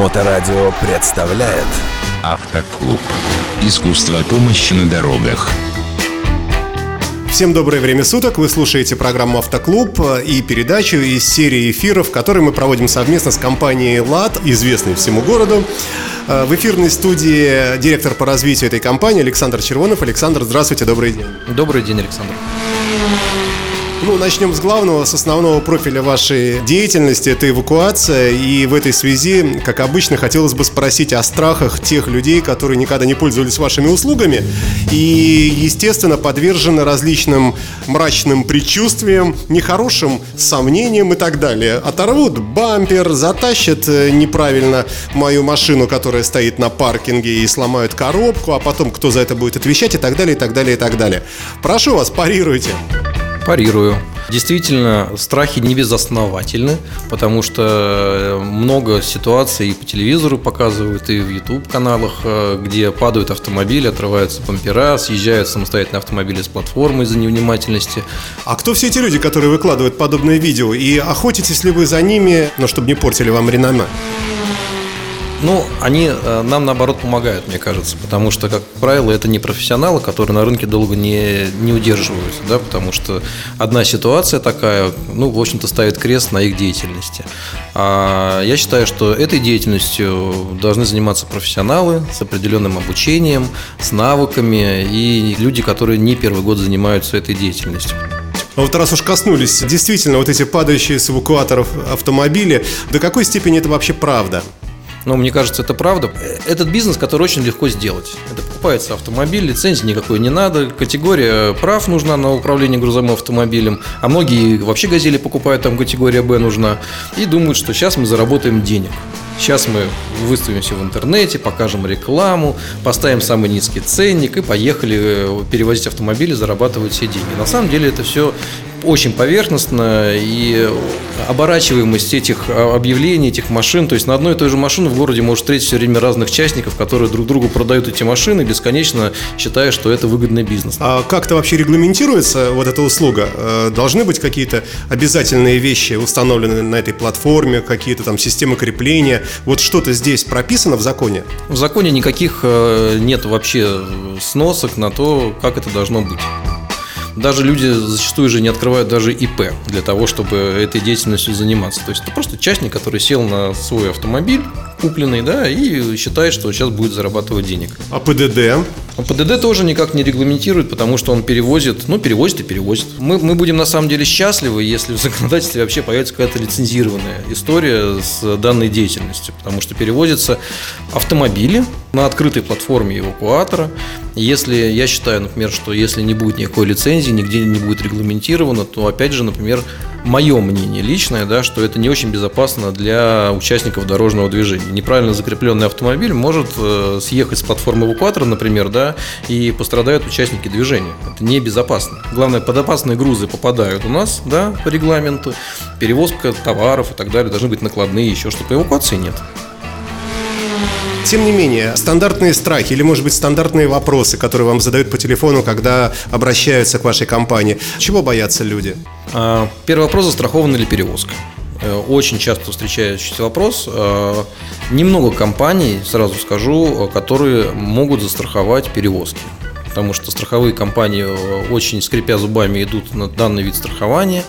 Моторадио представляет Автоклуб. Искусство помощи на дорогах. Всем доброе время суток. Вы слушаете программу «Автоклуб» и передачу из серии эфиров, которые мы проводим совместно с компанией «ЛАД», известной всему городу. Э, в эфирной студии директор по развитию этой компании Александр Червонов. Александр, здравствуйте, добрый день. Добрый день, Александр. Ну, начнем с главного, с основного профиля вашей деятельности. Это эвакуация. И в этой связи, как обычно, хотелось бы спросить о страхах тех людей, которые никогда не пользовались вашими услугами. И, естественно, подвержены различным мрачным предчувствиям, нехорошим сомнениям и так далее. Оторвут бампер, затащат э, неправильно мою машину, которая стоит на паркинге, и сломают коробку, а потом кто за это будет отвечать и так далее, и так далее, и так далее. Прошу вас, парируйте. Парирую. Действительно, страхи не безосновательны, потому что э, много ситуаций и по телевизору показывают, и в YouTube-каналах, э, где падают автомобили, отрываются бампера, съезжают самостоятельно автомобили с платформы из-за невнимательности. А кто все эти люди, которые выкладывают подобные видео? И охотитесь ли вы за ними, но чтобы не портили вам реноме? Ну, они э, нам, наоборот, помогают, мне кажется, потому что, как правило, это не профессионалы, которые на рынке долго не, не удерживаются, да, потому что одна ситуация такая, ну, в общем-то, ставит крест на их деятельности. А я считаю, что этой деятельностью должны заниматься профессионалы с определенным обучением, с навыками и люди, которые не первый год занимаются этой деятельностью. А вот раз уж коснулись, действительно, вот эти падающие с эвакуаторов автомобили, до какой степени это вообще правда? Но мне кажется, это правда. Этот бизнес, который очень легко сделать. Это покупается автомобиль, лицензии никакой не надо, категория прав нужна на управление грузовым автомобилем, а многие вообще газели покупают, там категория Б нужна, и думают, что сейчас мы заработаем денег. Сейчас мы выставимся в интернете, покажем рекламу, поставим самый низкий ценник и поехали э, перевозить автомобили, зарабатывать все деньги. На самом деле это все очень поверхностно и оборачиваемость этих а, объявлений, этих машин, то есть на одной и той же машине в городе может встретить все время разных частников, которые друг другу продают эти машины, бесконечно считая, что это выгодный бизнес. А как это вообще регламентируется, вот эта услуга? Э, должны быть какие-то обязательные вещи установлены на этой платформе, какие-то там системы крепления? Вот что-то здесь прописано в законе? В законе никаких э, нет вообще сносок на то, как это должно быть даже люди зачастую же не открывают даже ИП для того, чтобы этой деятельностью заниматься. То есть это просто частник, который сел на свой автомобиль, купленный, да, и считает, что сейчас будет зарабатывать денег. А ПДД? А ПДД тоже никак не регламентирует, потому что он перевозит, ну, перевозит и перевозит. Мы, мы будем на самом деле счастливы, если в законодательстве вообще появится какая-то лицензированная история с данной деятельностью, потому что перевозятся автомобили на открытой платформе эвакуатора. Если я считаю, например, что если не будет никакой лицензии, нигде не будет регламентировано, то опять же, например, мое мнение личное, да, что это не очень безопасно для участников дорожного движения. Неправильно закрепленный автомобиль может э, съехать с платформы эвакуатора, например, да, и пострадают участники движения. Это небезопасно. Главное, подопасные грузы попадают у нас, да, по регламенту, перевозка товаров и так далее, должны быть накладные еще, чтобы эвакуации нет. Тем не менее, стандартные страхи или, может быть, стандартные вопросы, которые вам задают по телефону, когда обращаются к вашей компании. Чего боятся люди? А, первый вопрос, застрахована ли перевозка? Э, очень часто встречающийся вопрос. Э, немного компаний, сразу скажу, которые могут застраховать перевозки потому что страховые компании э, очень скрипя зубами идут на данный вид страхования.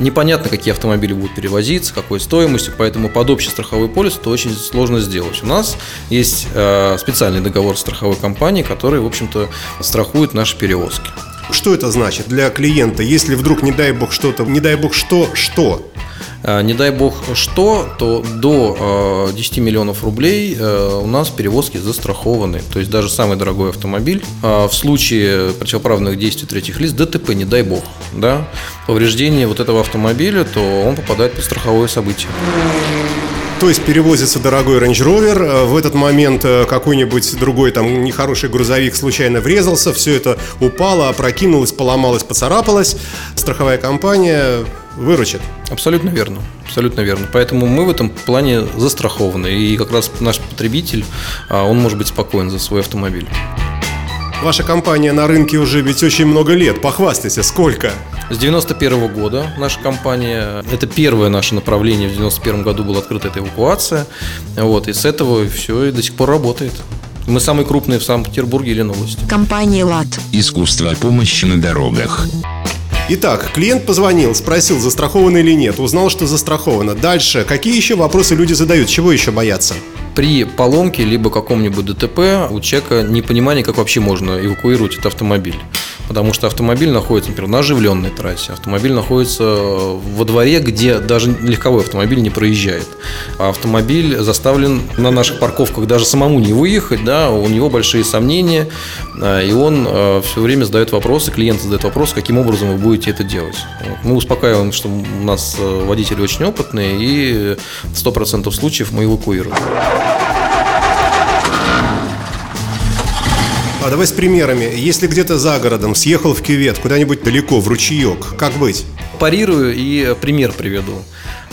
Непонятно, какие автомобили будут перевозиться, какой стоимостью, поэтому под общий страховой полис это очень сложно сделать. У нас есть э, специальный договор с страховой компанией, который, в общем-то, страхует наши перевозки. Что это значит для клиента, если вдруг, не дай бог, что-то, не дай бог, что, что? А, не дай бог что, то до 10 а, миллионов рублей а, у нас перевозки застрахованы. То есть даже самый дорогой автомобиль в случае противоправных действий третьих лиц, ДТП, не дай бог, да, повреждение вот этого автомобиля, то он попадает под страховое событие. То есть перевозится дорогой Range Rover, в этот момент э, какой-нибудь другой там нехороший грузовик случайно врезался, все это упало, опрокинулось, поломалось, поцарапалось. Страховая компания выручит. Абсолютно верно. Абсолютно верно. Поэтому мы в этом плане застрахованы. И как раз наш потребитель, а, он может быть спокоен за свой автомобиль. Ваша компания на рынке уже ведь очень много лет. Похвастайся, сколько? С 91 года наша компания, это первое наше направление, в 91 году была открыта эта эвакуация, вот, и с этого все и до сих пор работает. Мы самые крупные в Санкт-Петербурге или новости. Компания «ЛАД». Искусство помощи на дорогах. Итак, клиент позвонил, спросил, застраховано или нет, узнал, что застраховано. Дальше, какие еще вопросы люди задают, чего еще боятся? При поломке либо каком-нибудь ДТП у человека непонимание, как вообще можно эвакуировать этот автомобиль. Потому что автомобиль находится, например, на оживленной трассе, автомобиль находится во дворе, где даже легковой автомобиль не проезжает. А автомобиль заставлен на наших парковках даже самому не выехать, да, у него большие сомнения, а, и он а, все время задает вопросы, клиент задает вопрос, каким образом вы будете это делать. Мы успокаиваем, что у нас водители очень опытные, и 100% случаев мы эвакуируем. А давай с примерами. Если где-то за городом съехал в кювет, куда-нибудь далеко, в ручеек, как быть? Парирую и пример приведу.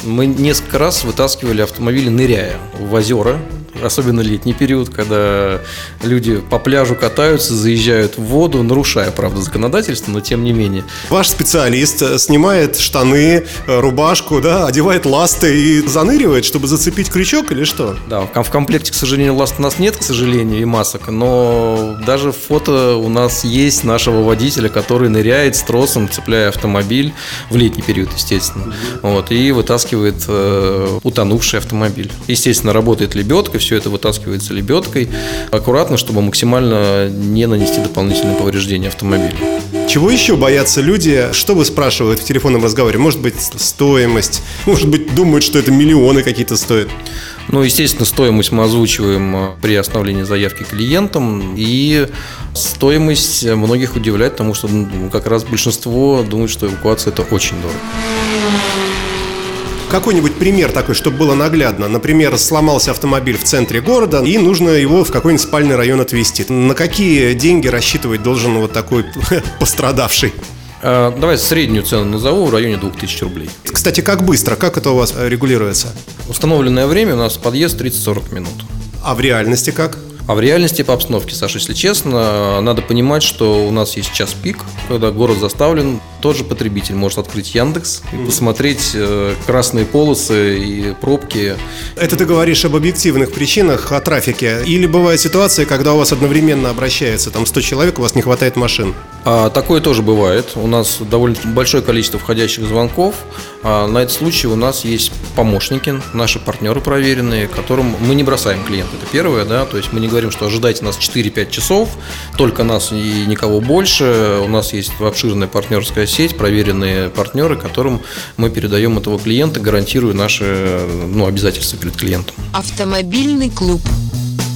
Мы несколько раз вытаскивали автомобили, ныряя в озера, особенно летний период, когда люди по пляжу катаются, заезжают в воду, нарушая, правда, законодательство, но тем не менее. Ваш специалист э, снимает штаны, э, рубашку, да, одевает ласты и заныривает, чтобы зацепить крючок или что? Да, в комплекте, к сожалению, ласт у нас нет, к сожалению, и масок, но даже фото у нас есть нашего водителя, который ныряет с тросом, цепляя автомобиль в летний период, естественно, вот, и вытаскивает э, утонувший автомобиль. Естественно, работает лебедка, все это вытаскивается лебедкой, аккуратно, чтобы максимально не нанести дополнительные повреждения автомобилю. Чего еще боятся люди? Что вы спрашивают в телефонном разговоре? Может быть, стоимость? Может быть, думают, что это миллионы какие-то стоят? Ну, естественно, стоимость мы озвучиваем э, при остановлении заявки клиентам, и стоимость многих удивляет, потому что ну, как раз большинство думают, что эвакуация это очень дорого. Какой-нибудь пример такой, чтобы было наглядно. Например, сломался автомобиль в центре города, и нужно его в какой-нибудь спальный район отвезти. На какие деньги рассчитывать должен вот такой пострадавший? Э, Давай среднюю цену назову в районе 2000 рублей. Кстати, как быстро? Как это у вас э, регулируется? Установленное время у нас подъезд 30-40 минут. А в реальности как? А в реальности по обстановке, Саша, если честно, надо понимать, что у нас есть час пик, когда город заставлен. Тот же потребитель может открыть Яндекс и посмотреть э, красные полосы и пробки. Это ты говоришь об объективных причинах, о трафике. Или бывает ситуация, когда у вас одновременно обращается там 100 человек, у вас не хватает машин. А, такое тоже бывает. У нас довольно большое количество входящих звонков. А, на этот случай у нас есть помощники, наши партнеры проверенные, которым мы не бросаем клиента. Это первое, да, то есть мы не говорим, что ожидайте нас 4-5 часов, только нас и никого больше. У нас есть обширная партнерская сеть, проверенные партнеры, которым мы передаем этого клиента, гарантируя наши ну, обязательства перед клиентом. Автомобильный клуб.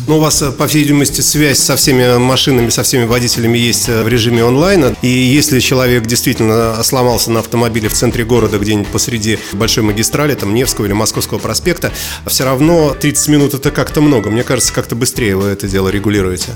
Ну, у вас, э, по всей видимости, связь со всеми машинами, со всеми водителями есть э, в режиме онлайна. И если человек действительно сломался на автомобиле в центре города, где-нибудь посреди большой магистрали, там Невского или Московского проспекта, все равно 30 минут это как-то много. Мне кажется, как-то быстрее вы это дело регулируете.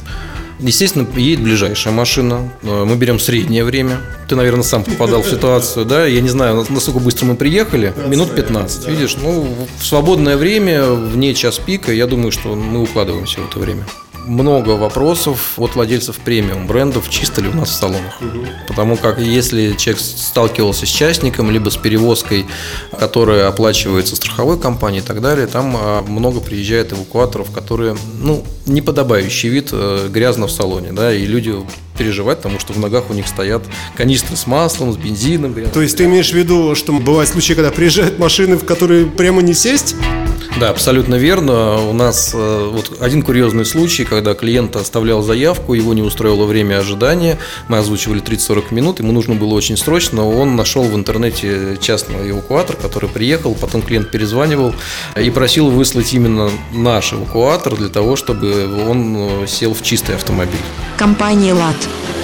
Естественно, едет ближайшая машина. Э, Мы берем среднее время. Ты, наверное, сам попадал в ситуацию, да? Я не знаю, насколько быстро мы приехали. Минут 15. Видишь, ну, в свободное время, вне час пика, я думаю, что мы укладываемся в это время. Много вопросов от владельцев премиум брендов, чисто ли у нас в салонах. Потому как если человек сталкивался с частником, либо с перевозкой, которая оплачивается страховой компанией и так далее, там а, много приезжает эвакуаторов, которые, ну, неподобающий вид, э, грязно в салоне, да, и люди переживают, потому что в ногах у них стоят канистры с маслом, с бензином. грязно. То есть ты имеешь в виду, что бывают случаи, когда приезжают машины, в которые прямо не сесть? Да, абсолютно верно. У нас э, вот один курьезный случай, когда клиент оставлял заявку, его не устроило время ожидания, мы озвучивали 30-40 минут, ему нужно было очень срочно, он нашел в интернете частный эвакуатор, который приехал, потом клиент перезванивал и просил выслать именно наш эвакуатор для того, чтобы он э, сел в чистый автомобиль. Компания «ЛАД».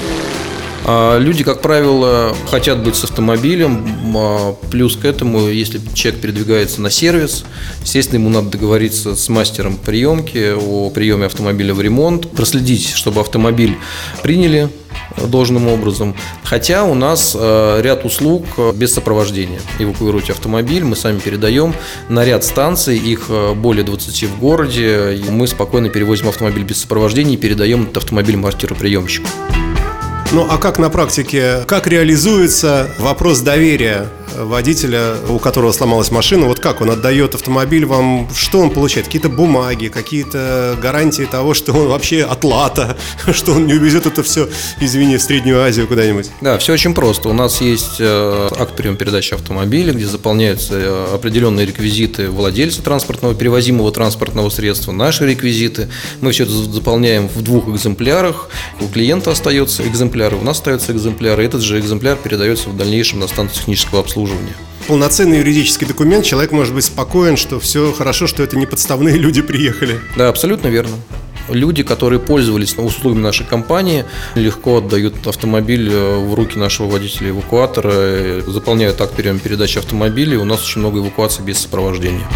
А Люди, как правило, хотят быть с автомобилем. а Плюс к этому, если человек передвигается на сервис, естественно, ему надо договориться с мастером приемки о приеме автомобиля в ремонт, проследить, чтобы автомобиль приняли должным образом. Хотя у нас э, ряд услуг э, без сопровождения. Эвакуируйте автомобиль, мы сами передаем на ряд станций, их э, более 20 в городе, и мы спокойно перевозим автомобиль без сопровождения и передаем этот автомобиль мастеру-приемщику. Ну а как на практике, как реализуется вопрос доверия водителя, у которого сломалась машина, вот как он отдает автомобиль вам, что он получает? Какие-то бумаги, какие-то гарантии того, что он вообще от лата, что он не увезет это все, извини, в Среднюю Азию куда-нибудь? Да, все очень просто. У нас есть э, акт приема передачи автомобиля, где заполняются э, определенные реквизиты владельца транспортного, перевозимого транспортного средства, наши реквизиты. Мы все это заполняем в двух экземплярах. У клиента остается экземпляры, у нас остаются экземпляры. Этот же экземпляр передается в дальнейшем на станцию технического обслуживания обслуживания. Полноценный юридический документ, человек может быть спокоен, что все хорошо, что это не подставные люди приехали. Да, абсолютно верно. Люди, которые пользовались услугами нашей компании, легко отдают автомобиль э, в руки нашего водителя-эвакуатора, заполняют акт приема передачи автомобиля. У нас очень много эвакуаций без сопровождения.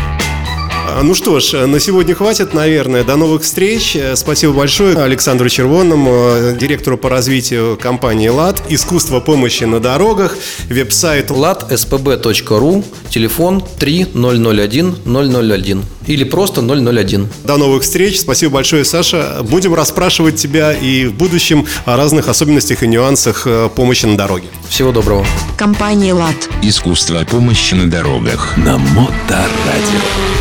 А, ну что ж, на сегодня хватит, наверное. До новых встреч. Спасибо большое Александру Червонному, директору по развитию компании ЛАД, искусство помощи на дорогах, веб-сайт ladspb.ru, телефон 3001 001 или просто 001. До новых встреч. Спасибо большое, Саша. Будем расспрашивать тебя и в будущем о разных особенностях и нюансах э, помощи на дороге. Всего доброго. Компания ЛАД. Искусство помощи на дорогах. На Моторадио.